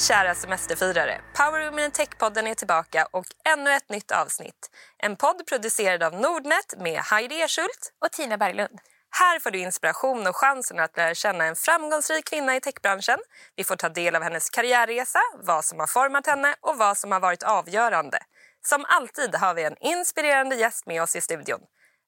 Kära semesterfirare! Power Women Tech-podden är tillbaka och ännu ett nytt avsnitt. En podd producerad av Nordnet med Heidi Eschult och Tina Berglund. Här får du inspiration och chansen att lära känna en framgångsrik kvinna i techbranschen. Vi får ta del av hennes karriärresa, vad som har format henne och vad som har varit avgörande. Som alltid har vi en inspirerande gäst med oss i studion.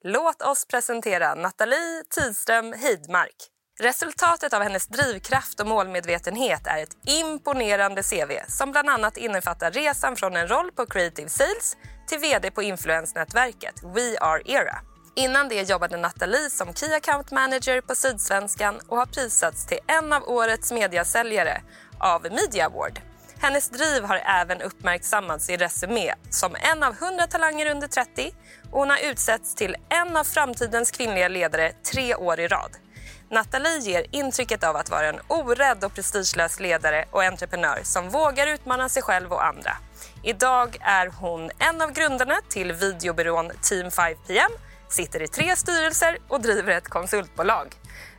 Låt oss presentera Nathalie Tidström Hidmark. Resultatet av hennes drivkraft och målmedvetenhet är ett imponerande CV som bland annat innefattar resan från en roll på Creative Sales till vd på influensnätverket We Are Era. Innan det jobbade Nathalie som Key Account Manager på Sydsvenskan och har prisats till en av årets mediasäljare av Media Award. Hennes driv har även uppmärksammats i Resumé som en av 100 talanger under 30 och hon har utsetts till en av framtidens kvinnliga ledare tre år i rad. Nathalie ger intrycket av att vara en orädd och prestigelös ledare och entreprenör som vågar utmana sig själv och andra. Idag är hon en av grundarna till videobyrån Team 5PM, sitter i tre styrelser och driver ett konsultbolag.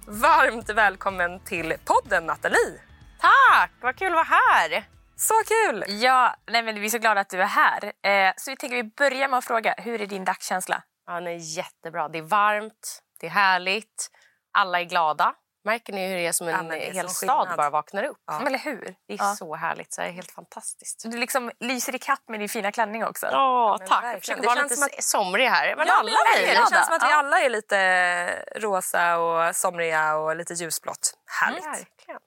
Varmt välkommen till podden Nathalie! Tack! Vad kul att vara här! Så kul! Ja, nej men vi är så glada att du är här. Eh, så vi tänker vi börjar med att fråga, hur är din dagskänsla? Ja, den är jättebra. Det är varmt, det är härligt, alla är glada. Märker ni hur det är som en Ja, är hel som stad bara vaknar upp? Ja. Eller hur? Det är Ja. så härligt, så det är helt fantastiskt. Du liksom lyser i kapp med din fina klänning också. Ja, men tack. Jag verkligen. försöker Det vara känns lite som somrig här. Men Ja, alla men är glada. Det känns som att vi alla är lite rosa och somriga och lite ljusblått. Härligt. Verkligen.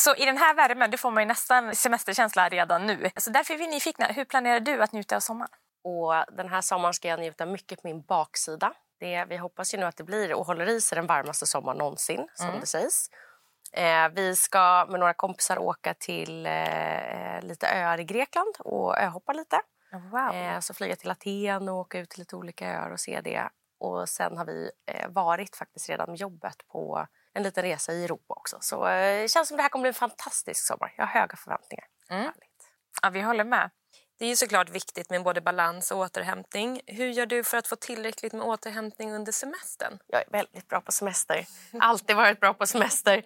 Så i den här värmen då får man ju nästan semesterkänsla redan nu. Så därför är vi nyfikna. Hur planerar du att njuta av sommaren? Och den här sommaren ska jag njuta mycket på min baksida. Det, vi hoppas ju nu att det blir och håller i sig den varmaste sommaren någonsin, som det sägs. Eh, vi ska med några kompisar åka till eh, lite öar i Grekland och öhoppa lite. Wow. Eh, så flyga till Aten och åka ut till lite olika öar och se det. Och sen har vi eh, varit faktiskt redan med jobbet på en liten resa i Europa också. Så eh, det känns som det här kommer bli en fantastisk sommar. Jag har höga förväntningar. Mm. Ja, vi håller med. Det är ju såklart viktigt med både balans och återhämtning. Hur gör du för att få tillräckligt med återhämtning under semestern? Jag är väldigt bra på semester. Alltid varit bra på semester.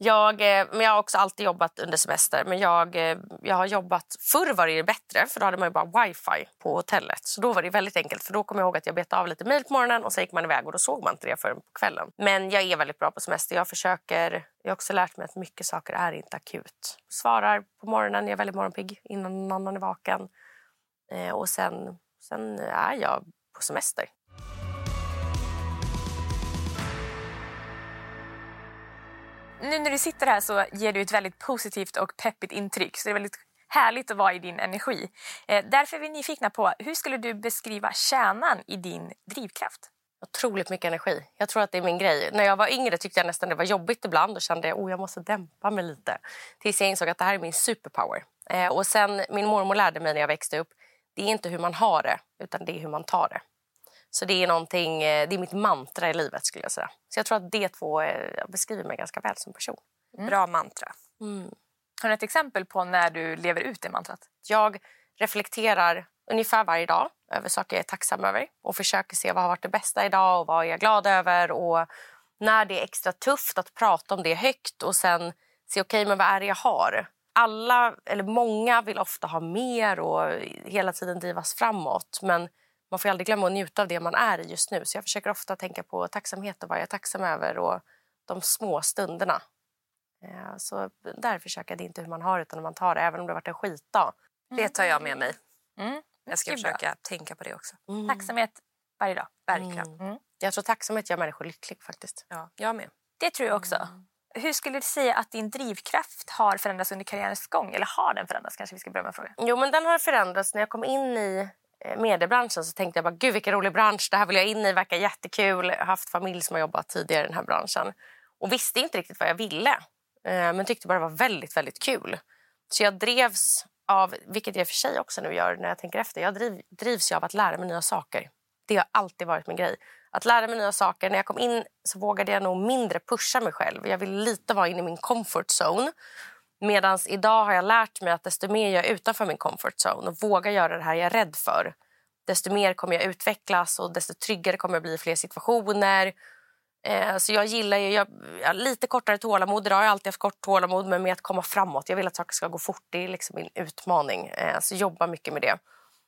Jag, eh, men jag har också alltid jobbat under semester. Men jag, eh, jag har jobbat... Förr var det bättre, för då hade man ju bara wifi på hotellet. Så då var det väldigt enkelt. För Då kom jag ihåg att jag betade av lite mejl på morgonen och så gick man iväg och då såg man inte det förrän på kvällen. Men jag är väldigt bra på semester. Jag försöker... Jag har också lärt mig att mycket saker är inte akut. Svarar på morgonen, jag är väldigt morgonpigg innan någon annan är vaken. Eh, och sen, sen är jag på semester. Nu när du sitter här så ger du ett väldigt positivt och peppigt intryck. Så det är väldigt härligt att vara i din energi. Eh, därför är vi nyfikna på hur skulle du beskriva kärnan i din drivkraft? Otroligt mycket energi. Jag tror att det är min grej. När jag var yngre tyckte jag nästan det var jobbigt ibland och kände att oh, jag måste dämpa mig lite. Tills jag insåg att det här är min superpower. Eh, och sen min mormor lärde mig när jag växte upp, det är inte hur man har det, utan det är hur man tar det. Så det är någonting, eh, det är mitt mantra i livet skulle jag säga. Så jag tror att det två eh, beskriver mig ganska väl som person. Bra mantra. Har du ett exempel på när du lever ut det mantrat? Jag reflekterar ungefär varje dag över saker jag är tacksam över och försöker se vad har varit det bästa idag och vad är jag glad över. Och när det är extra tufft att prata om det högt och sen se okej, men vad är det jag har? Alla, eller många, vill ofta ha mer och hela tiden drivas framåt. Men man får aldrig glömma att njuta av det man är i just nu. Så jag försöker ofta tänka på tacksamhet och vad jag är tacksam över och de små stunderna. Eh, Så där försöker jag det är inte hur man har utan hur man tar det, även om det har varit en skitdag. Det tar jag med mig. Mm. Jag ska är bra. försöka tänka på det också. Tacksamhet varje dag. Verkligen. Mm. Jag tror tacksamhet gör människor lycklig faktiskt. Ja, jag med. Det tror jag också. Hur skulle du säga att din drivkraft har förändrats under karriärens gång? Eller har den förändrats? Kanske vi ska börja med fråga. Jo, men den har förändrats. När jag kom in i Eh, mediebranschen så tänkte jag bara gud vilken rolig bransch. Det här vill jag in i, verkar jättekul. Jag har haft familj som har jobbat tidigare i den här branschen och visste inte riktigt vad jag ville. Eh, men tyckte bara det var väldigt, väldigt kul. Så jag drevs av, vilket jag i och för sig också nu gör när jag tänker efter, jag driv, drivs ju av att lära mig nya saker. Det har alltid varit min grej. Att lära mig nya saker. När jag kom in så vågade jag nog mindre pusha mig själv. Jag ville lite vara inne i min comfort zone. Medan idag har jag lärt mig att desto mer jag är utanför min comfort zone och vågar göra det här jag är rädd för, desto mer kommer jag utvecklas och desto tryggare kommer jag bli i fler situationer. Eh, så jag gillar ju, jag, jag, lite kortare tålamod. Idag har jag alltid haft kort tålamod, men med att komma framåt. Jag vill att saker ska gå fort. Det är liksom min utmaning. Eh, så jobba mycket med det.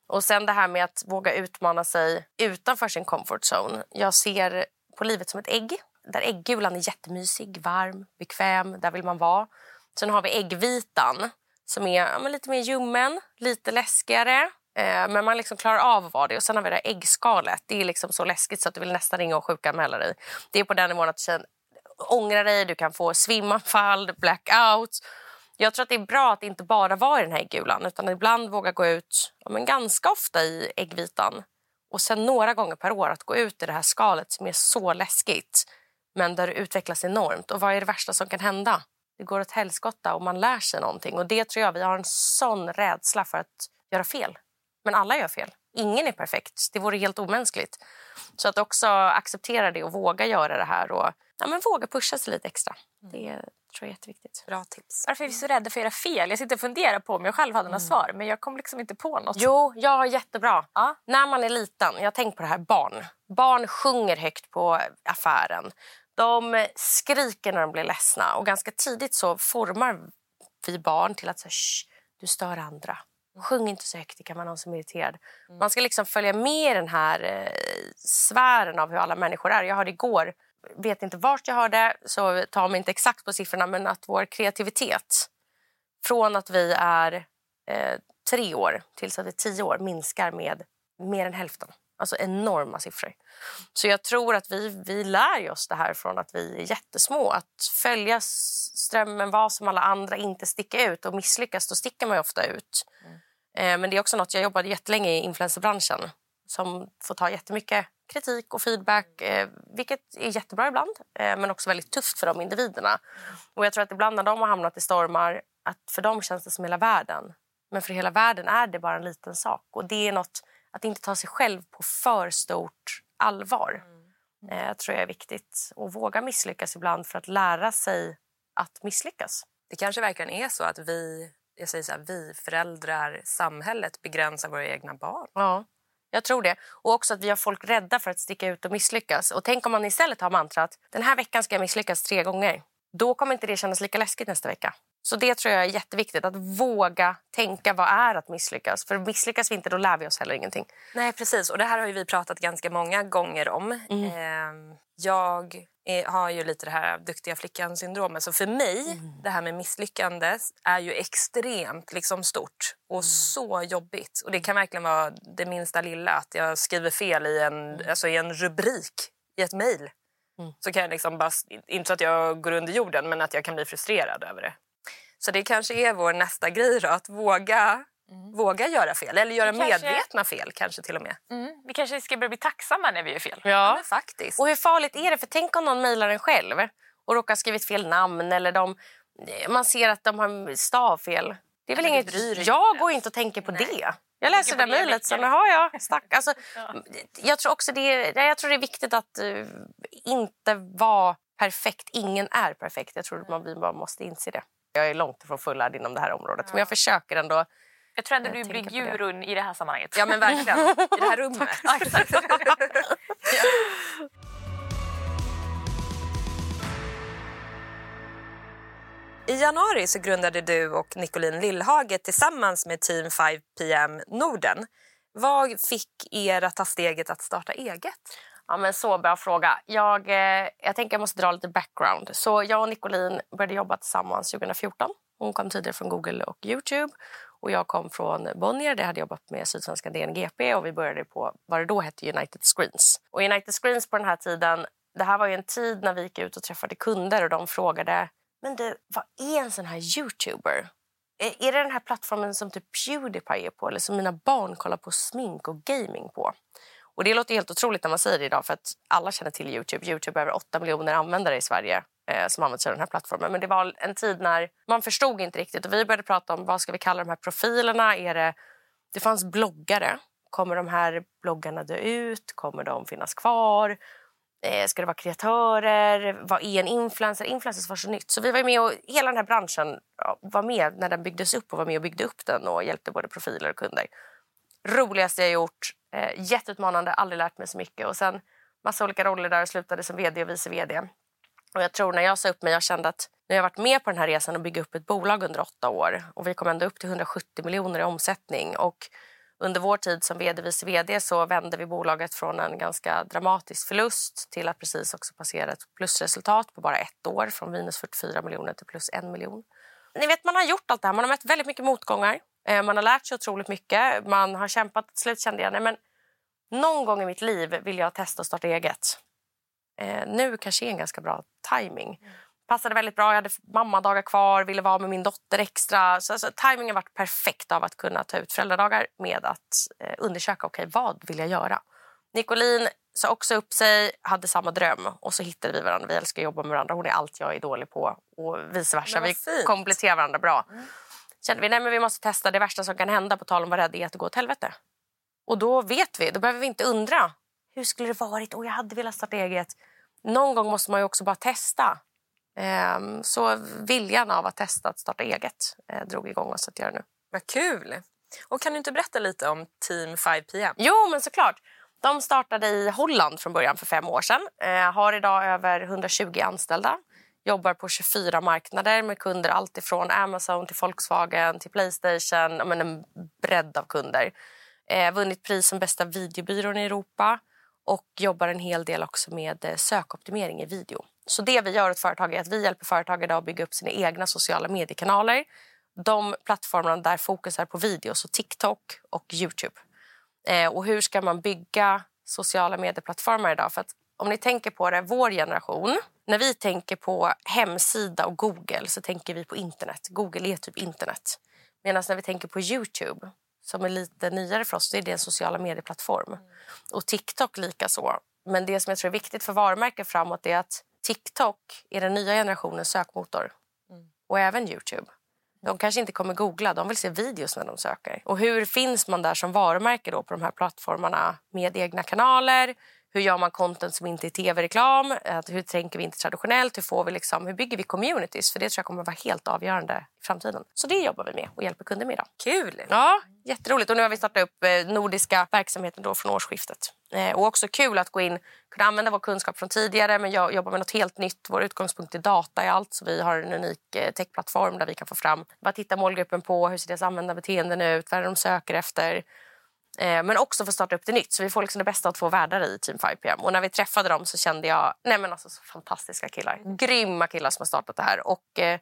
Och sen det här med att våga utmana sig utanför sin comfort zone. Jag ser på livet som ett ägg. Där äggulan är jättemysig, varm, bekväm. Där vill man vara. Sen har vi äggvitan som är ja, lite mer ljummen, lite läskigare. Eh, men man liksom klarar av att vara det. Och sen har vi det äggskalet. Det är liksom så läskigt så att du vill nästan ringa och sjukanmäla dig. Det är på den nivån att du känner, ångrar dig, du kan få svimanfall, blackout. Jag tror att det är bra att inte bara vara i den här äggulan utan ibland våga gå ut ja, men ganska ofta i äggvitan och sen några gånger per år att gå ut i det här skalet som är så läskigt men där det utvecklas enormt. Och vad är det värsta som kan hända? Det går åt helskotta och man lär sig någonting. Och det tror jag, vi har en sån rädsla för att göra fel. Men alla gör fel. Ingen är perfekt. Det vore helt omänskligt. Så att också acceptera det och våga göra det här och ja, men våga pusha sig lite extra. Det tror jag är jätteviktigt. Bra tips. Varför är vi så rädda för att göra fel? Jag sitter och funderar på om jag själv hade några mm. svar men jag kom liksom inte på något. Jo, jag har jättebra. Ja. När man är liten, jag tänkt på det här barn. Barn sjunger högt på affären. De skriker när de blir ledsna och ganska tidigt så formar vi barn till att säga du stör andra. Sjung inte så högt, det kan vara någon som är irriterad. Mm. Man ska liksom följa med i den här eh, sfären av hur alla människor är. Jag hörde igår, vet inte vart jag hörde, så ta mig inte exakt på siffrorna, men att vår kreativitet från att vi är eh, tre år tills att vi är tio år minskar med mer än hälften. Alltså enorma siffror. Så jag tror att vi, vi lär oss det här från att vi är jättesmå. Att följa strömmen, vara som alla andra, inte sticka ut. Och misslyckas, då sticker man ofta ut. Mm. Eh, men det är också något, jag jobbade jättelänge i influencerbranschen som får ta jättemycket kritik och feedback, eh, vilket är jättebra ibland, eh, men också väldigt tufft för de individerna. Och jag tror att ibland när de har hamnat i stormar, att för dem känns det som hela världen. Men för hela världen är det bara en liten sak. Och det är något, att inte ta sig själv på för stort allvar. Mm. Eh, tror jag är viktigt. Och våga misslyckas ibland för att lära sig att misslyckas. Det kanske verkligen är så att vi jag säger så här, vi föräldrar, samhället begränsar våra egna barn. Ja, jag tror det. Och också att vi har folk rädda för att sticka ut och misslyckas. Och tänk om man istället har mantrat den här veckan ska jag misslyckas tre gånger. Då kommer inte det kännas lika läskigt nästa vecka. Så det tror jag är jätteviktigt, att våga tänka vad är att misslyckas. För misslyckas vi inte, då lär vi oss heller ingenting. Nej, precis. Och det här har vi pratat ganska många gånger om. Mm. Eh, jag är, har ju lite det här duktiga flickan-syndromet. Så för mig, mm. det här med misslyckande är ju extremt liksom, stort och mm. så jobbigt. Och det kan verkligen vara det minsta lilla, att jag skriver fel i en, mm. alltså, i en rubrik i ett mejl. Mm. Så kan jag liksom bara, inte så att jag går under jorden, men att jag kan bli frustrerad över det. Så det kanske är vår nästa grej då, att våga Mm. Våga göra fel, eller göra kanske... medvetna fel kanske till och med. Mm. Vi kanske ska börja bli tacksamma när vi gör fel. Ja, ja faktiskt. Och hur farligt är det? För tänk om någon mejlar en själv och råkar skrivit fel namn eller de, man ser att de har stavfel. Det är väl inget... Bryr jag går inte och tänker på Nej. det. Jag läser det där mejlet, sen har jag stack. Alltså, ja. jag, tror också det är, jag tror det är viktigt att uh, inte vara perfekt. Ingen är perfekt. Jag tror man, vi bara måste inse det. Jag är långt ifrån fullärd inom det här området, ja. men jag försöker ändå jag tror ändå du blir gurun i det här sammanhanget. Ja, men verkligen. I det här rummet. ja, exakt. ja. I januari så grundade du och Nicolin Lillhage tillsammans med Team 5 PM Norden. Vad fick er att ta steget att starta eget? Ja, men så bra fråga. Jag, eh, jag tänker jag måste dra lite background. Så jag och Nicolin började jobba tillsammans 2014. Hon kom tidigare från Google och Youtube och jag kom från Bonnier, där jag hade jobbat med Sydsvenska DNGP och vi började på vad det då hette United Screens. Och United Screens på den här tiden, det här var ju en tid när vi gick ut och träffade kunder och de frågade men du, vad är en sån här youtuber? Är, är det den här plattformen som typ Pewdiepie är på eller som mina barn kollar på smink och gaming på? Och det låter helt otroligt när man säger det idag för att alla känner till Youtube. Youtube har över 8 miljoner användare i Sverige eh, som använder sig av den här plattformen. Men det var en tid när man förstod inte riktigt och vi började prata om vad ska vi kalla de här profilerna. Är det, det fanns bloggare. Kommer de här bloggarna dö ut? Kommer de finnas kvar? Eh, ska det vara kreatörer? Vad är en influencer? Influencers var så nytt. Så vi var med och hela den här branschen var med när den byggdes upp och var med och byggde upp den och hjälpte både profiler och kunder. Roligaste jag gjort. Eh, jätteutmanande, aldrig lärt mig så mycket. Och sen massa olika roller där och slutade som vd och vice vd. Och jag tror när jag sa upp mig, jag kände att nu har jag varit med på den här resan och bygga upp ett bolag under åtta år och vi kom ändå upp till 170 miljoner i omsättning och under vår tid som vd vice vd så vände vi bolaget från en ganska dramatisk förlust till att precis också passera ett plusresultat på bara ett år från minus 44 miljoner till plus en miljon. Ni vet, man har gjort allt det här. Man har mött väldigt mycket motgångar. Eh, man har lärt sig otroligt mycket. Man har kämpat. Till slut kände jag nej, men någon gång i mitt liv vill jag testa att starta eget. Eh, nu kanske är en ganska bra timing. Mm. Passade väldigt bra. Jag hade mammadagar kvar, ville vara med min dotter extra. Så, alltså, timingen var perfekt av att kunna ta ut föräldradagar med att eh, undersöka okay, vad vill jag göra. Nicolin sa också upp sig, hade samma dröm och så hittade vi varandra. Vi älskar att jobba med varandra. Hon är allt jag är dålig på och vice versa. Vi kompletterar varandra bra. Mm. Kände vi nej men vi måste testa. Det värsta som kan hända på tal om att vara rädd är att går åt helvete. Och då vet vi, då behöver vi inte undra. Hur skulle det varit? Oh, jag hade velat starta eget. Någon gång måste man ju också bara testa. Ehm, så viljan av att testa att starta eget eh, drog igång oss att göra nu. Vad kul! Och kan du inte berätta lite om Team 5PM? Jo, men såklart. De startade i Holland från början för fem år sedan. Eh, har idag över 120 anställda. Jobbar på 24 marknader med kunder alltifrån Amazon till Volkswagen till Playstation. Men en bredd av kunder. Eh, vunnit pris som bästa videobyrån i Europa och jobbar en hel del också med eh, sökoptimering i video. Så det vi gör åt företag är att vi hjälper företag idag att bygga upp sina egna sociala mediekanaler. De plattformarna där fokus är på video, så TikTok och Youtube. Eh, och hur ska man bygga sociala medieplattformar idag? För att om ni tänker på det, vår generation, när vi tänker på hemsida och Google så tänker vi på internet. Google är typ internet. Medan när vi tänker på Youtube som är lite nyare för oss, så är det en sociala medieplattform. Och TikTok lika så. Men det som jag tror är viktigt för varumärken framåt är att TikTok är den nya generationens sökmotor. Och även Youtube. De kanske inte kommer googla, de vill se videos när de söker. Och hur finns man där som varumärke då på de här plattformarna med egna kanaler? Hur gör man content som inte är tv-reklam? Hur tänker vi inte traditionellt? Hur, får vi liksom, hur bygger vi communities? För Det tror jag kommer vara helt avgörande i framtiden. Så det jobbar vi med och hjälper kunder med idag. Kul! Ja, jätteroligt. Och nu har vi startat upp eh, nordiska verksamheten då från årsskiftet. Eh, och också kul att gå in, kunna använda vår kunskap från tidigare men jag jobbar med något helt nytt. Vår utgångspunkt är data i allt. Så vi har en unik eh, techplattform där vi kan få fram vad tittar målgruppen på, hur ser deras användarbeteenden ut, vad är det de söker efter men också få starta upp det nytt. Så vi får liksom det bästa av två världar i Team 5PM. Och när vi träffade dem så kände jag, nej men alltså så fantastiska killar. Grymma killar som har startat det här. Och eh,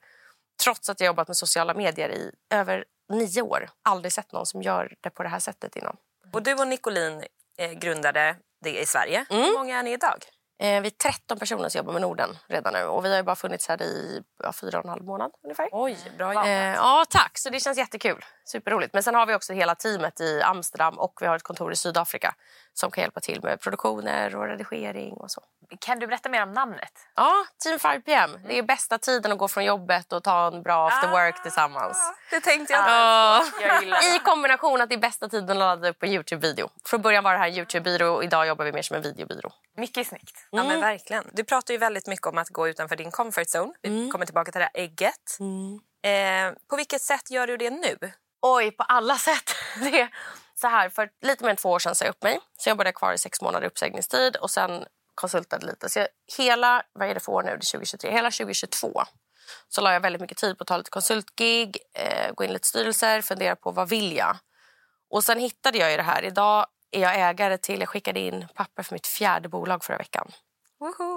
trots att jag jobbat med sociala medier i över nio år, aldrig sett någon som gör det på det här sättet innan. Och du och Nicolin eh, grundade det i Sverige. Mm. Hur många är ni idag? Eh, vi är 13 personer som jobbar med Norden redan nu. Och vi har bara funnits här i ja, fyra och en halv månad ungefär. Oj, bra jobbat. Eh, ja, tack. Så det känns jättekul. Superroligt. Men sen har vi också hela teamet i Amsterdam och vi har ett kontor i Sydafrika som kan hjälpa till med produktioner och redigering och så. Kan du berätta mer om namnet? Ja, Team 5PM. Det är bästa tiden att gå från jobbet och ta en bra after work ah, tillsammans. Det tänkte jag. Ah. jag I kombination att det är bästa tiden att ladda upp en Youtube-video. Från början var det här en Youtube-byrå och idag jobbar vi mer som en videobyrå. Mycket snyggt. Mm. Ja, men verkligen. Du pratar ju väldigt mycket om att gå utanför din comfort zone. Vi mm. kommer tillbaka till det här ägget. Mm. Eh, på vilket sätt gör du det nu? Oj, på alla sätt. Det så här, för lite mer än två år sedan sa jag upp mig. Så jag jobbade kvar i sex månader uppsägningstid och sen konsultade lite. Så jag, hela, vad är det för år nu? Det 2023. Hela 2022 så la jag väldigt mycket tid på att ta lite konsultgig, eh, gå in i lite styrelser, fundera på vad vill jag? Och sen hittade jag ju det här. Idag är jag ägare till, jag skickade in papper för mitt fjärde bolag förra veckan.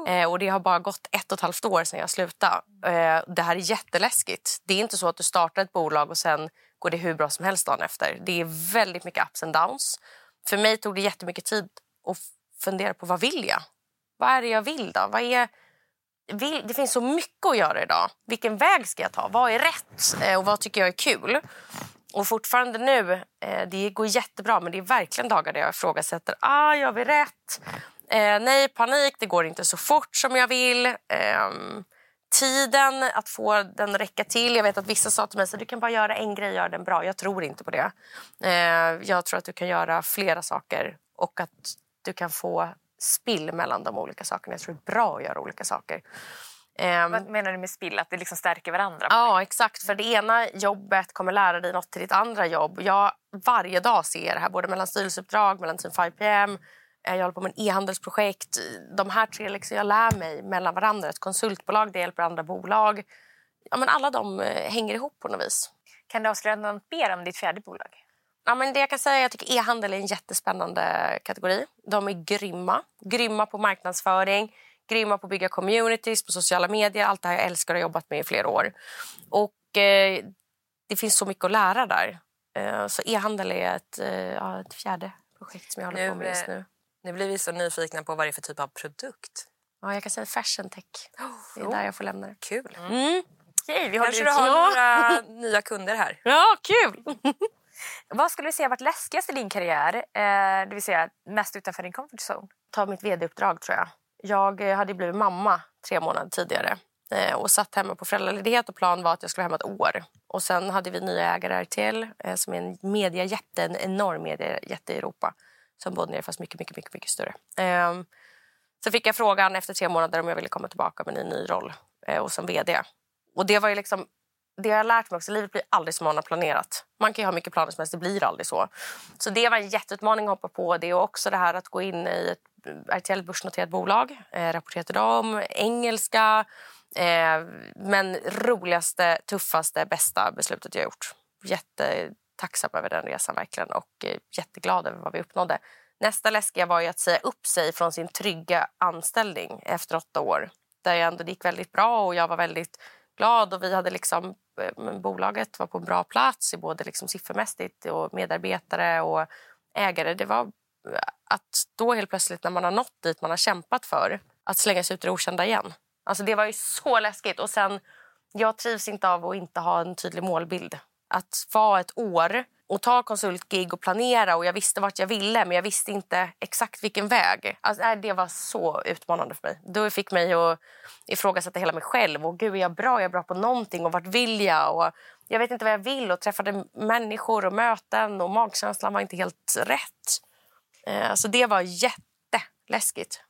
Eh, och det har bara gått ett och ett halvt år sedan jag slutade. Eh, det här är jätteläskigt. Det är inte så att du startar ett bolag och sen går det hur bra som helst dagen efter. Det är väldigt mycket ups and downs. För mig tog det jättemycket tid att fundera på vad vill jag? Vad är det jag vill då? Vad är, vill, det finns så mycket att göra idag. Vilken väg ska jag ta? Vad är rätt? Eh, och vad tycker jag är kul? Och fortfarande nu, eh, det går jättebra men det är verkligen dagar där jag ifrågasätter. Ah, gör vi rätt? Eh, nej, panik, det går inte så fort som jag vill. Eh, tiden, att få den räcka till. Jag vet att vissa sa till mig att du kan bara göra en grej göra den bra. Jag tror inte på det. Eh, jag tror att du kan göra flera saker och att du kan få spill mellan de olika sakerna. Jag tror det är bra att göra olika saker. Um, Vad menar du med spill? Att det liksom stärker varandra? Ja, exakt. För det ena jobbet kommer lära dig något till ditt andra jobb. Jag varje dag ser det här, både mellan styrelseuppdrag, mellan Team 5PM, Jag håller på med en e-handelsprojekt. De här tre liksom jag lär mig mellan varandra. Ett konsultbolag, det hjälper andra bolag. Ja, men alla de eh, hänger ihop på något vis. Kan du avslöja något mer om ditt fjärde bolag? Ja, men det jag kan säga är att jag tycker e-handel är en jättespännande kategori. De är grymma. Grymma på marknadsföring, grymma på att bygga communities på sociala medier. Allt det här jag älskar och har jobbat med i flera år. Och eh, det finns så mycket att lära där. Eh, så e-handel är ett, eh, ett fjärde projekt som jag håller Nu, på med just eh, nu. Nu blir vi så nyfikna på vad det är för typ av produkt. Ja, jag kan säga fashion tech. Det är där jag får lämna det. Kul. Mm. Okej, vi Kanske du har några nya kunder här. Ja, kul! Vad skulle du säga varit läskigast i din karriär? Eh, det vill säga mest utanför din comfort zone? ta mitt vd-uppdrag tror jag. Jag eh, hade blivit mamma tre månader tidigare eh, och satt hemma på föräldraledighet och plan var att jag skulle vara hemma ett år. Och sen hade vi nya ägare till eh, som är en mediajätte, en enorm mediajätte i Europa som Bonnier fast mycket, mycket, mycket, mycket större. Sen så fick jag frågan efter tre månader om jag ville komma tillbaka med en ny roll och som vd. Och det var ju liksom det jag har lärt mig också, livet blir aldrig som man har planerat. Man kan ju ha mycket planer som helst, det blir aldrig så. Så det var en jätteutmaning att hoppa på. Det och också det här att gå in i ett RTL börsnoterat bolag, eh, rapportera till dem, engelska. Eh, men roligaste, tuffaste, bästa beslutet jag gjort. Jättetacksam över den resan verkligen och eh, jätteglad över vad vi uppnådde. Nästa läskiga var ju att säga upp sig från sin trygga anställning efter åtta år. Där jag ändå det gick väldigt bra och jag var väldigt glad och vi hade liksom, eh, bolaget var på en bra plats i både liksom siffermässigt och medarbetare och ägare. Det var eh, att då helt plötsligt när man har nått dit man har kämpat för att slänga sig ut i det okända igen. Alltså det var ju så läskigt. Och sen, jag trivs inte av att inte ha en tydlig målbild. Att vara ett år och ta konsultgig och planera och jag visste vart jag ville men jag visste inte exakt vilken väg. Alltså, nej, det var så utmanande för mig. Det fick mig att ifrågasätta hela mig själv. Och gud, är jag bra? Är jag bra på någonting? Och vart vill jag? Och jag vet inte vad jag vill och träffade människor och möten och magkänslan var inte helt rätt. Eh, Så det var jätteläskigt.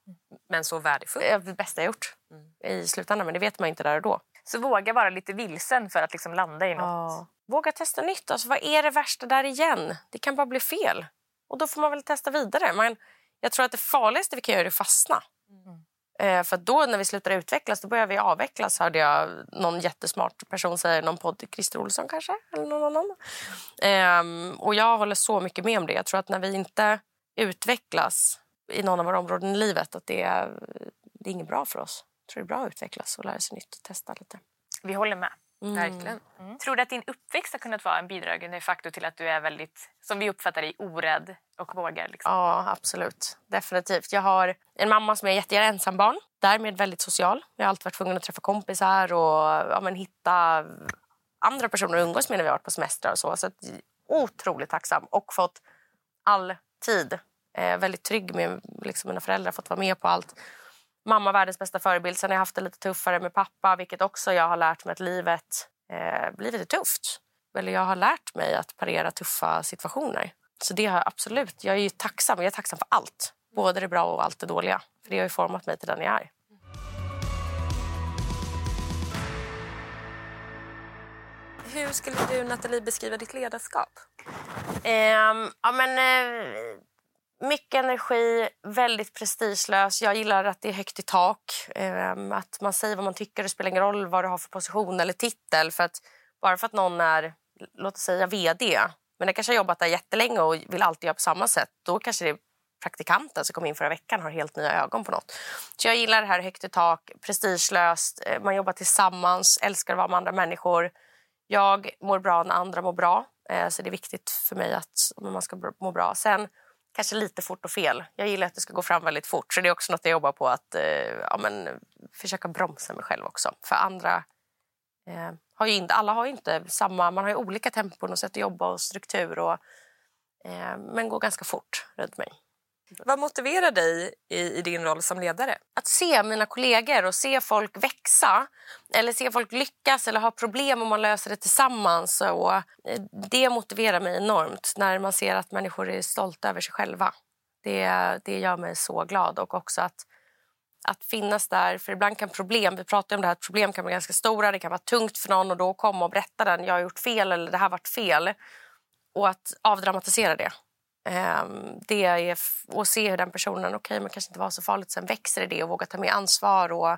Men så värdefullt. Det är det bästa jag gjort i slutändan, men det vet man inte där och då. Så våga vara lite vilsen för att liksom landa i något. Ja. Våga testa nytt. Alltså, vad är det värsta där igen? Det kan bara bli fel. Och då får man väl testa vidare. Men jag tror att det farligaste vi kan göra är att fastna. Eh, för då när vi slutar utvecklas, då börjar vi avvecklas. Hörde jag någon jättesmart person säga någon podd. Christer Olsson kanske? Eller någon annan. Ehm, och jag håller så mycket med om det. Jag tror att när vi inte utvecklas i någon av våra områden i livet, att det är, det är inget bra för oss. Tror det är bra att utvecklas och lära sig nytt och testa lite. Vi håller med. Verkligen. Tror du att din uppväxt har kunnat vara en bidragande faktor till att du är väldigt, som vi uppfattar dig, orädd och vågar? Liksom? Ja, absolut. Definitivt. Jag har en mamma som är jättegärna ensambarn. Därmed väldigt social. Jag har alltid varit tvungen att träffa kompisar och ja, men, hitta andra personer att umgås med när vi har varit på semestrar och så. Så att, otroligt tacksam och fått all tid. Eh, väldigt trygg med liksom, mina föräldrar, fått vara med på allt. Mamma världens bästa förebild. Sen har jag haft det lite tuffare med pappa, vilket också jag har lärt mig att livet, eh, livet är tufft. Eller jag har lärt mig att parera tuffa situationer. Så det har jag absolut. Jag är tacksam. Jag är tacksam för allt. Både det bra och allt det dåliga. För det har ju format mig till den jag är. Hur skulle du, Nathalie, beskriva ditt ledarskap? Ehm, ja, men, eh, mycket energi, väldigt prestigelös. Jag gillar att det är högt i tak. Ehm, att man säger vad man tycker. Det spelar ingen roll vad du har för position eller titel. För att, bara för att någon är, låt oss säga vd, men den kanske har jobbat där jättelänge och vill alltid göra på samma sätt. Då kanske det är praktikanten som kom in förra veckan har helt nya ögon på något. Så jag gillar det här högt i tak, prestigelöst. Eh, man jobbar tillsammans, älskar att vara med andra människor. Jag mår bra när andra mår bra. Eh, så det är viktigt för mig att man ska må bra. Sen kanske lite fort och fel. Jag gillar att det ska gå fram väldigt fort. Så det är också något jag jobbar på. att eh, ja, men, Försöka bromsa mig själv också. För andra eh, har ju inte, alla har ju inte samma... Man har ju olika tempon och sätt att jobba och struktur. Och, eh, men går ganska fort runt mig. Vad motiverar dig i, i din roll som ledare? Att se mina kollegor och se folk växa eller se folk lyckas eller ha problem och man löser det tillsammans. Och eh, det motiverar mig enormt när man ser att människor är stolta över sig själva. Det, det gör mig så glad. Och också att, att finnas där. För ibland kan problem, vi pratar om det här, att problem kan vara ganska stora, det kan vara tungt för någon och då komma och berätta den, jag har gjort fel eller det här har varit fel. Och att avdramatisera det. Um, det är att se hur den personen, okej okay, men kanske inte var så farligt, sen växer det och vågar ta mer ansvar och,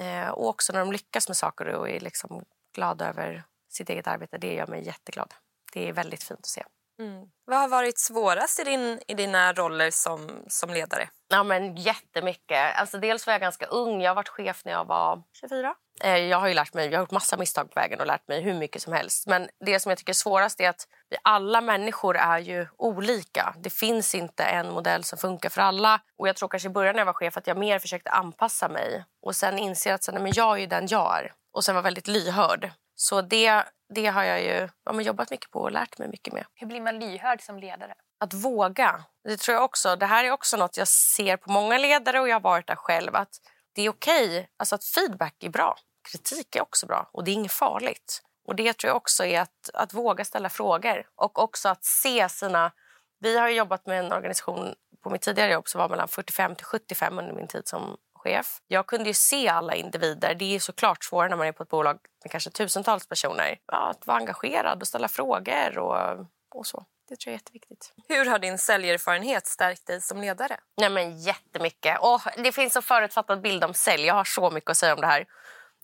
uh, och också när de lyckas med saker och är liksom glada över sitt eget arbete, det gör mig jätteglad. Det är väldigt fint att se. Mm. Vad har varit svårast i, din, i dina roller som, som ledare? Ja, men jättemycket. Alltså, dels var jag ganska ung. Jag har varit chef när jag var 24. Eh, jag har ju lärt mig, jag har gjort massa misstag på vägen och lärt mig hur mycket som helst. Men det som jag tycker är svårast är att vi alla människor är ju olika. Det finns inte en modell som funkar för alla. Och jag tror kanske i början när jag var chef att jag mer försökte anpassa mig. Och sen inser att nej, men jag är den jag är. Och sen var väldigt lyhörd. Så det, det har jag ju ja, jobbat mycket på och lärt mig mycket med. Hur blir man lyhörd som ledare? Att våga. Det tror jag också. Det här är också något jag ser på många ledare och jag har varit där själv. Att det är okej. Okay. Alltså att feedback är bra. Kritik är också bra och det är inget farligt. Och det tror jag också är att, att våga ställa frågor och också att se sina... Vi har jobbat med en organisation på mitt tidigare jobb som var mellan 45 till 75 under min tid som chef. Jag kunde ju se alla individer. Det är såklart svårare när man är på ett bolag med kanske tusentals personer. Ja, att vara engagerad och ställa frågor och, och så. Det tror jag är jätteviktigt. Hur har din säljerfarenhet stärkt dig som ledare? Nej, men jättemycket. Och det finns en förutfattad bild om sälj. Jag har så mycket att säga om det här.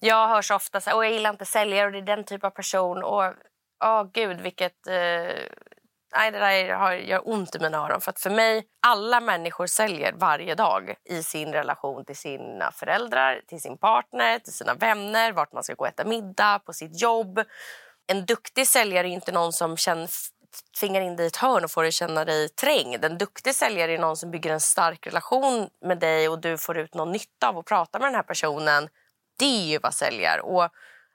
Jag hörs ofta så och jag gillar inte säljare och det är den typen av person. Och oh, gud, vilket eh, nej, det där har, gör ont i mina öron. För att för mig, alla människor säljer varje dag i sin relation till sina föräldrar, till sin partner, till sina vänner, vart man ska gå och äta middag, på sitt jobb. En duktig säljare är inte någon som känner, tvingar in dig i ett hörn och får dig känna dig trängd. En duktig säljare är någon som bygger en stark relation med dig och du får ut någon nytta av att prata med den här personen. Det är ju vad säljer. Och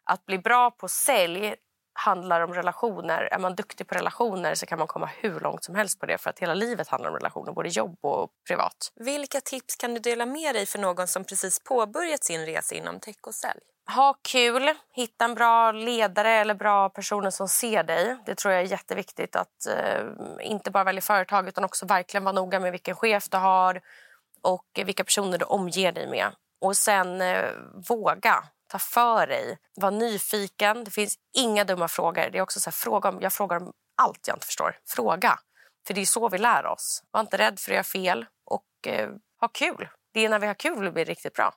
att bli bra på sälj handlar om relationer. Är man duktig på relationer så kan man komma hur långt som helst på det för att hela livet handlar om relationer, både jobb och privat. Vilka tips kan du dela med dig för någon som precis påbörjat sin resa inom tech och sälj? Ha kul, hitta en bra ledare eller bra personer som ser dig. Det tror jag är jätteviktigt att eh, inte bara välja företag utan också verkligen vara noga med vilken chef du har och vilka personer du omger dig med. Och sen eh, våga ta för dig, var nyfiken. Det finns inga dumma frågor. Det är också så här, fråga om, jag frågar om allt jag inte förstår. Fråga. För det är så vi lär oss. Var inte rädd för att göra fel och eh, ha kul. Det är när vi har kul det blir riktigt bra.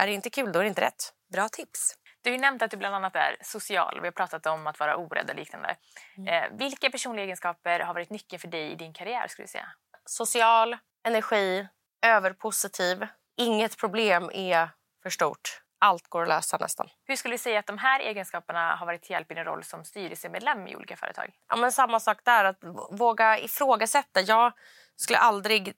Är det inte kul, då är det inte rätt. Bra tips. Du har nämnt att du bland annat är social. Vi har pratat om att vara orädd och liknande. Mm. Eh, vilka personliga egenskaper har varit nyckeln för dig i din karriär? skulle du säga? Social, energi, överpositiv. Inget problem är för stort allt går att lösa nästan. Hur skulle du säga att de här egenskaperna har varit till hjälp i din roll som styrelsemedlem i olika företag? Ja, men samma sak där, att våga ifrågasätta. Jag skulle aldrig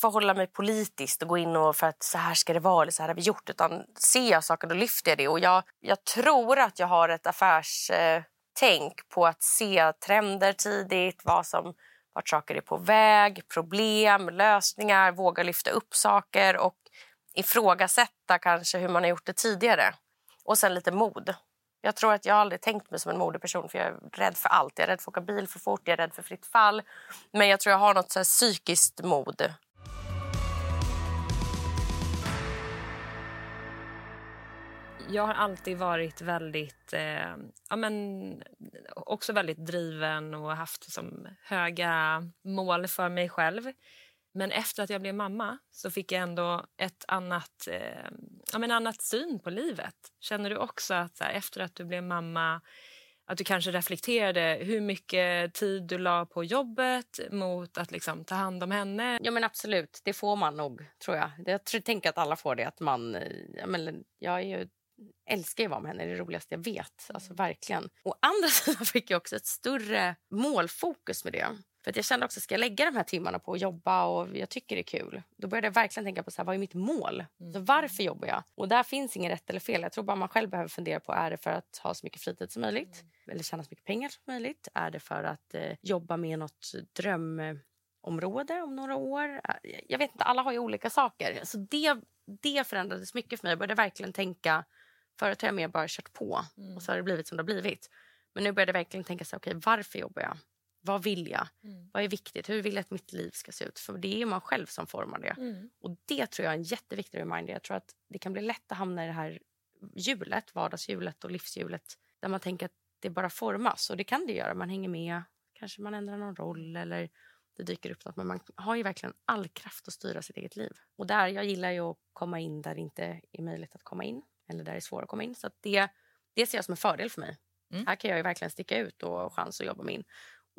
förhålla mig politiskt och gå in och för att så här ska det vara eller så här har vi gjort. Utan ser jag saker då lyfter jag det. Och jag, jag tror att jag har ett affärstänk på att se trender tidigt, vad som, vart saker är på väg, problem, lösningar, våga lyfta upp saker och ifrågasätta kanske hur man har gjort det tidigare. Och sen lite mod. Jag tror att jag aldrig tänkt mig som en modeperson för jag är rädd för allt. Jag är rädd för att åka bil för fort, jag är rädd för fritt fall. Men jag tror jag har något så psykiskt mod. Jag har alltid varit väldigt, eh, ja men också väldigt driven och haft som höga mål för mig själv. Men efter att jag blev mamma så fick jag ändå ett annat, eh, ja, men annat syn på livet. Känner du också att här, efter att du blev mamma att du kanske reflekterade hur mycket tid du la på jobbet mot att liksom ta hand om henne? Ja, men absolut. Det får man nog, tror jag. Jag tror, tänker att alla får det. Att man, eh, ja, men, jag är ju, älskar att vara med henne. Det är det roligaste jag vet. Alltså, verkligen. Å andra sidan fick jag också ett större målfokus med det. För jag kände också, ska jag lägga de här timmarna på att jobba och jag tycker det är kul. Då började jag verkligen tänka på så här, vad är mitt mål? Mm. Så varför jobbar jag? Och där finns ingen rätt eller fel. Jag tror bara man själv behöver fundera på, är det för att ha så mycket fritid som möjligt? Mm. Eller tjäna så mycket pengar som möjligt? Är det för att eh, jobba med något drömområde om några år? Jag vet inte, alla har ju olika saker. Så det, det förändrades mycket för mig. Jag började verkligen tänka, förut har jag mer bara kört på mm. och så har det blivit som det har blivit. Men nu började jag verkligen tänka så okay, varför jobbar jag? Vad vill jag? Mm. Vad är viktigt? Hur vill jag att mitt liv ska se ut? För det är man själv som formar det. Mm. Och det tror jag är en jätteviktig reminder. Jag tror att det kan bli lätt att hamna i det här hjulet, vardagshjulet och livshjulet där man tänker att det bara formas. Och det kan det göra. Man hänger med. Kanske man ändrar någon roll eller det dyker upp något. Men man har ju verkligen all kraft att styra sitt eget liv. Och där, jag gillar ju att komma in där det inte är möjligt att komma in. Eller där det är svårt att komma in. Så det, det ser jag som en fördel för mig. Mm. Här kan jag verkligen sticka ut och ha chans att jobba mig in.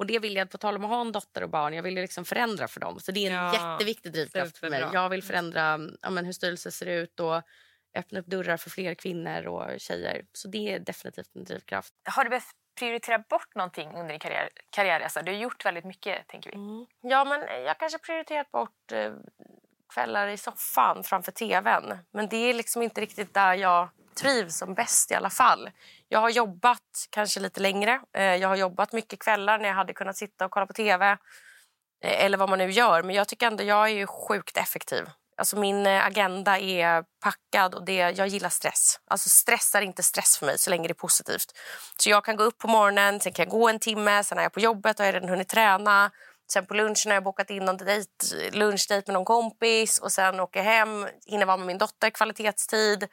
Och det vill jag, på tal om att ha en dotter och barn, jag vill liksom förändra för dem. Så det är en ja, jätteviktig drivkraft för mig. Jag vill förändra ja, men hur styrelser ser ut och öppna upp dörrar för fler kvinnor och tjejer. Så det är definitivt en drivkraft. Har du behövt prioritera bort någonting under din karriär, karriärresa? Du har gjort väldigt mycket, tänker vi. Mm. Ja, men jag kanske prioriterat bort eh, kvällar i soffan framför tvn. Men det är liksom inte riktigt där jag trivs som bäst i alla fall. Jag har jobbat kanske lite längre. Eh, jag har jobbat mycket kvällar när jag hade kunnat sitta och kolla på tv. Eh, eller vad man nu gör. Men jag tycker ändå jag är sjukt effektiv. Alltså min eh, agenda är packad och det, jag gillar stress. Alltså stress är inte stress för mig så länge det är positivt. Så jag kan gå upp på morgonen, sen kan jag gå en timme, sen är jag på jobbet och har redan hunnit träna. Sen på lunchen har jag bokat in någon dejt, lunchdejt med någon kompis och sen åker jag hem, hinner vara med min dotter kvalitetstid.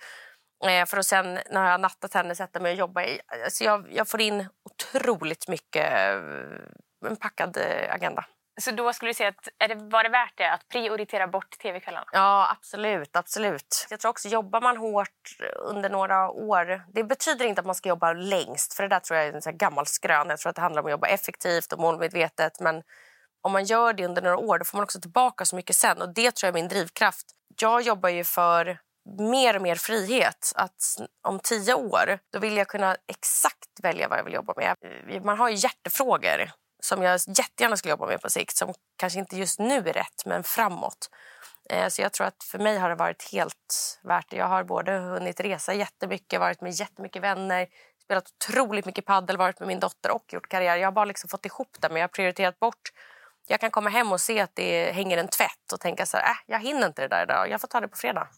Eh, för att sen när jag har nattat henne sätta mig och jobba. I, alltså jag, jag får in otroligt mycket, eh, en packad agenda. Så då skulle du säga att är det, var det värt det att prioritera bort tv-kvällarna? Ja, absolut. absolut. Jag tror också jobbar man hårt under några år. Det betyder inte att man ska jobba längst. För det där tror jag är en så gammal skrön. Jag tror att det handlar om att jobba effektivt och målmedvetet. Men om man gör det under några år då får man också tillbaka så mycket sen. Och det tror jag är min drivkraft. Jag jobbar ju för mer och mer frihet. Att om tio år då vill jag kunna exakt välja vad jag vill jobba med. Eh, man har ju hjärtefrågor som jag jättegärna skulle jobba med på sikt som kanske inte just nu är rätt, men framåt. Eh, så jag tror att för mig har det varit helt värt det. Jag har både hunnit resa jättemycket, varit med jättemycket vänner, spelat otroligt mycket paddel, varit med min dotter och gjort karriär. Jag har bara liksom fått ihop det, men jag har prioriterat bort. Jag kan komma hem och se att det hänger en tvätt och tänka så här, äh, jag hinner inte det där idag. Jag får ta det på fredag.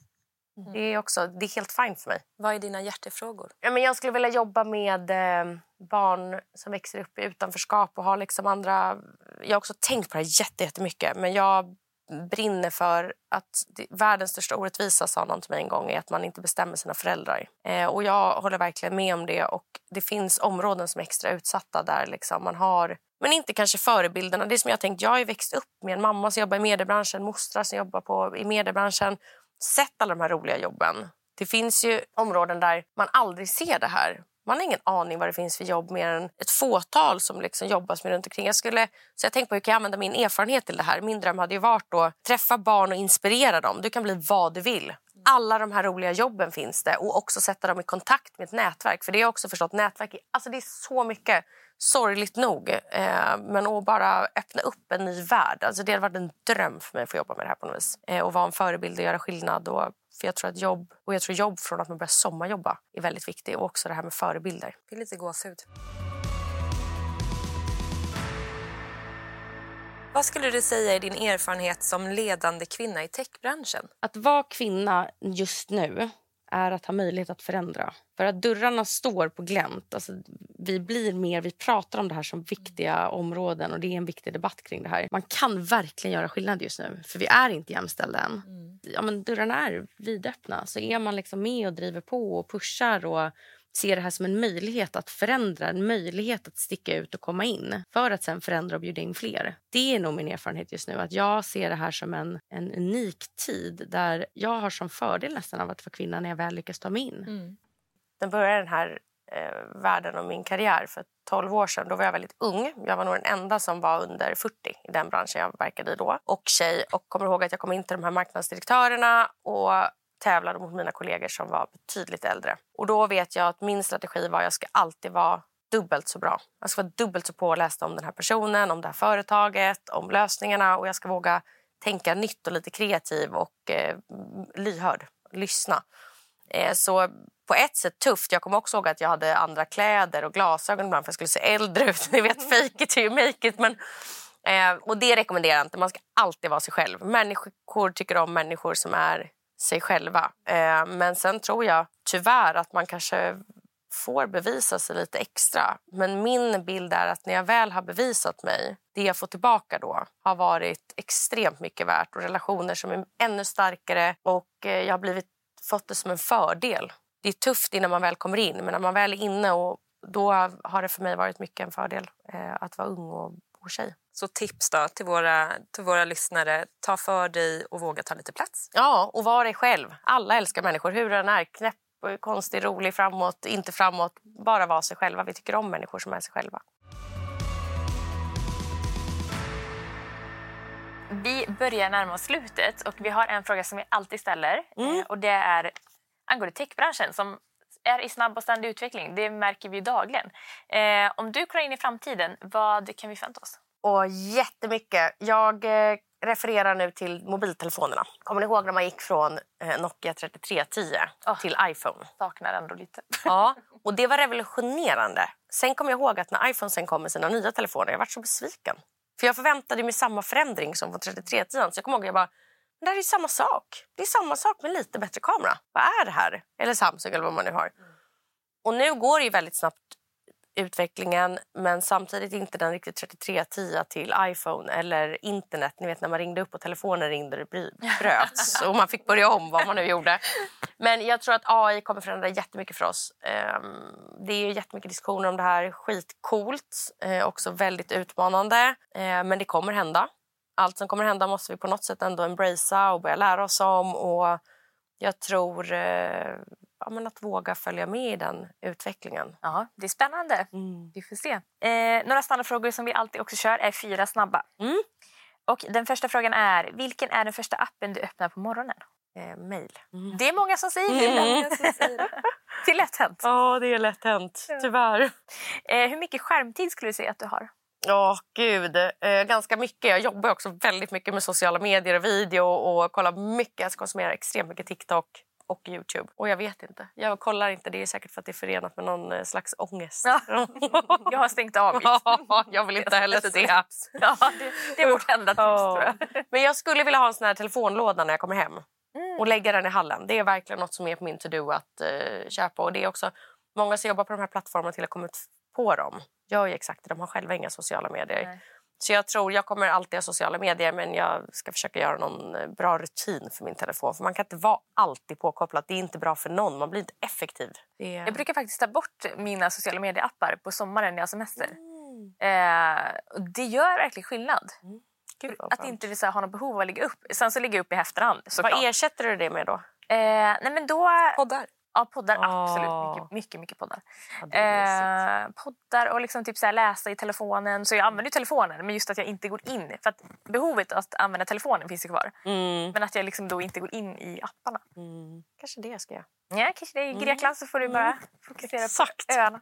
Mm. Det är också det är helt fint för mig. Vad är dina hjärtefrågor? Ja, men jag skulle vilja jobba med eh, barn som växer upp i utanförskap och har liksom andra... Jag har också tänkt på det här jättemycket, men jag brinner för att det, världens största orättvisa sa någon till mig en gång är att man inte bestämmer sina föräldrar. Eh, och jag håller verkligen med om det och det finns områden som är extra utsatta där liksom man har men inte kanske förebilderna. Det som jag tänkt, jag har växt upp med en mamma som jobbar i mediebranschen, mostrar som jobbar på, i mediebranschen sett alla de här roliga jobben. Det finns ju områden där man aldrig ser det här. Man har ingen aning vad det finns för jobb mer än ett fåtal som liksom jobbas med runt omkring. Jag skulle, så jag tänkte på hur kan jag använda min erfarenhet till det här. Min dröm hade ju varit att träffa barn och inspirera dem. Du kan bli vad du vill. Alla de här roliga jobben finns det och också sätta dem i kontakt med ett nätverk. För det har jag också förstått, nätverk, alltså det är så mycket sorgligt nog. Eh, men att bara öppna upp en ny värld. Alltså det hade varit en dröm för mig att få jobba med det här på något vis. Eh, och vara en förebild och göra skillnad. Och, för jag tror att jobb, och jag tror jobb från att man börjar sommarjobba är väldigt viktigt. Och också det här med förebilder. Det är lite gåshud. Vad skulle du säga är din erfarenhet som ledande kvinna i techbranschen? Att vara kvinna just nu är att ha möjlighet att förändra. För att dörrarna står på glänt. Alltså, vi blir mer, vi pratar om det här som viktiga områden och det är en viktig debatt kring det här. Man kan verkligen göra skillnad just nu, för vi är inte jämställda än. Mm. Ja, men dörrarna är vidöppna. Så är man liksom med och driver på och pushar och ser det här som en möjlighet att förändra, en möjlighet att sticka ut och komma in för att sen förändra och bjuda in fler. Det är nog min erfarenhet just nu. att Jag ser det här som en, en unik tid där jag har som fördel nästan av att vara kvinna när jag väl lyckas ta mig in. Mm. Den började den här eh, världen och min karriär för 12 år sedan. Då var jag väldigt ung. Jag var nog den enda som var under 40 i den branschen jag verkade i då. Och tjej. Och kommer ihåg att jag kom in till de här marknadsdirektörerna och tävlade mot mina kollegor som var betydligt äldre. Och då vet jag att min strategi var att jag ska alltid vara dubbelt så bra. Jag ska vara dubbelt så påläst om den här personen, om det här företaget, om lösningarna och jag ska våga tänka nytt och lite kreativ och eh, lyhörd, lyssna. Eh, så på ett sätt tufft. Jag kommer också ihåg att jag hade andra kläder och glasögon ibland för jag skulle se äldre ut. Ni vet, fake it you make it. Men, eh, och det rekommenderar jag inte. Man ska alltid vara sig själv. Människor tycker om människor som är sig själva. Eh, men sen tror jag tyvärr att man kanske får bevisa sig lite extra. Men min bild är att när jag väl har bevisat mig, det jag får tillbaka då har varit extremt mycket värt och relationer som är ännu starkare och eh, jag har blivit, fått det som en fördel. Det är tufft innan man väl kommer in, men när man väl är inne och då har det för mig varit mycket en fördel eh, att vara ung och bor sig. Så tips då till våra, till våra lyssnare. Ta för dig och våga ta lite plats. Ja, och var dig själv. Alla älskar människor, hur den är. Knäpp, konstig, rolig, framåt, inte framåt. Bara vara sig själva. Vi tycker om människor som är sig själva. Vi börjar närma oss slutet och vi har en fråga som vi alltid ställer. Mm. Eh, Och det är angående techbranschen som är i snabb och ständig utveckling. Det märker vi dagligen. Eh, om du kollar in i framtiden, vad kan vi förvänta oss? Och jättemycket. Jag eh, refererar nu till mobiltelefonerna. Kommer ni ihåg när man gick från eh, Nokia 3310 Åh. till iPhone? Saknar ändå lite. Ja, och det var revolutionerande. Sen kom jag ihåg att när iPhone sen kom med sina nya telefoner, jag var så besviken. För jag förväntade mig samma förändring som på 3310. Så jag kommer ihåg att jag bara, det här är samma sak. Det är samma sak med lite bättre kamera. Vad är det här? Eller Samsung eller vad man nu har. Och nu går det väldigt snabbt utvecklingen men samtidigt inte den riktigt 3310 till iPhone eller internet. Ni vet när man ringde upp och telefonen ringde bry- bröts och man fick börja om vad man nu gjorde. Men jag tror att AI kommer förändra jättemycket för oss. Ehm, Det är jättemycket diskussioner om det här. Skitcoolt, eh, också väldigt utmanande. Eh, Men det kommer hända. Allt som kommer hända måste vi på något sätt ändå embracea och börja lära oss om. Och jag tror eh, ja, men att våga följa med i den utvecklingen. Ja, det är spännande. Vi får se. Eh, några standardfrågor som vi alltid också kör är fyra snabba. Mm. Och den första frågan är, vilken är den första appen du öppnar på morgonen? Eh, mail. Det är många som säger det. Mm. Det är lätt hänt. Ja, det är lätt hänt. Tyvärr. Eh, hur mycket skärmtid skulle du säga att du har? Ja, gud. Eh, ganska mycket. Jag jobbar också väldigt mycket med sociala medier och video och kollar mycket. Jag konsumerar extremt mycket TikTok och Youtube. Och jag vet inte. Jag kollar inte. Det är säkert för att det är förenat med någon eh, slags ångest. Ja. Jag har stängt av mitt. Ja, jag vill inte heller se. Ja, det, det är vårt enda tips tror Ja. jag. Men jag skulle vilja ha en sån här telefonlåda när jag kommer hem Mm. och lägga den i hallen. Det är verkligen något som är på min to-do att eh, köpa. Och det är också många som jobbar på de här plattformarna till att komma ut på dem. Gör ju exakt det. De har själva inga sociala medier. Nej. Så jag tror jag kommer alltid ha sociala medier men jag ska försöka göra någon eh, bra rutin för min telefon. För man kan inte vara alltid påkopplad. Det är inte bra för någon. Man blir inte effektiv. Är... Jag brukar faktiskt ta bort mina sociala medieappar på sommaren när jag har semester. Mm. Eh, det gör verkligen skillnad. Gud, vad Att inte så här, ha något behov av att lägga upp. Sen så lägger jag upp i efterhand såklart. Vad ersätter du det med då? Eh, nej men då... Poddar. Ja, poddar. Ah. Absolut. Mycket, mycket, mycket poddar. Ja. Eh, poddar och liksom typ så här läsa i telefonen. Så jag använder ju telefonen, men just att jag inte går in. För att behovet att använda telefonen finns ju kvar. Mm. Men att jag liksom då inte går in i apparna. Mm. Kanske det jag ska göra. Ja, kanske det i Grekland så får du bara fokusera Exakt. på öarna.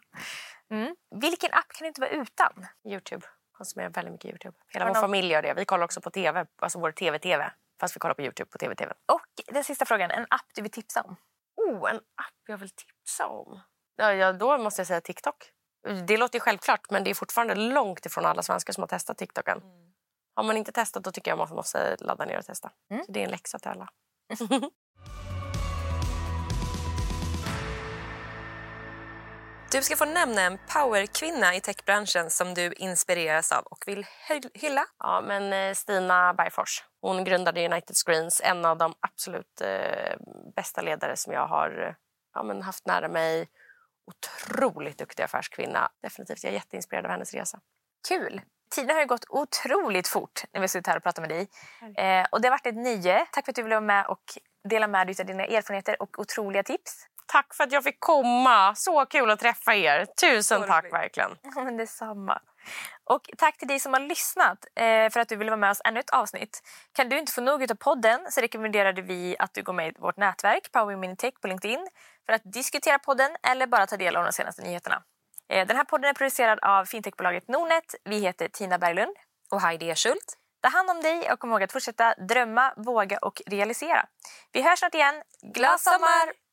Mm. Vilken app kan du inte vara utan? Youtube. Konsumerar väldigt mycket Youtube. Hela Har vår någon- familj gör det. Vi kollar också på tv, alltså vår tv-tv. Fast vi kollar på Youtube på tv-tv. Och den sista frågan, en app du vill tipsa om? Oh, en app jag vill tipsa om. Ja, ja, då måste jag säga TikTok. Det låter ju självklart, men det är fortfarande långt ifrån alla svenskar som har testat TikToken. Har man inte testat då tycker jag man måste ladda ner och testa. Mm. Så det är en läxa till alla. Du ska få nämna en powerkvinna i techbranschen som du inspireras av och vill hy- hylla. Ja, men eh, Stina Bergfors. Hon grundade United Screens. En av de absolut eh, bästa ledare som jag har eh, ja, men haft nära mig. Otroligt duktig affärskvinna. Definitivt. Jag är jätteinspirerad av hennes resa. Kul! Tiden har gått otroligt fort när vi suttit här och pratat med dig. Eh, och det har varit ett nöje. Tack för att du ville vara med och dela med dig av dina erfarenheter och otroliga tips. Tack för att jag fick komma. Så kul att träffa er. Tusen tack roligt. verkligen. Ja, men detsamma. Och tack till dig som har lyssnat eh, för att du ville vara med oss ännu ett avsnitt. Kan du inte få nog av podden så rekommenderade vi att du går med i vårt nätverk Power Women Tech på LinkedIn för att diskutera podden eller bara ta del av de senaste nyheterna. Eh, den här podden är producerad av fintechbolaget Nordnet. Vi heter Tina Berglund. Och Heidi Eschult. Ta hand om dig och kom ihåg att fortsätta drömma, våga och realisera. Vi hörs snart igen. Glad sommar!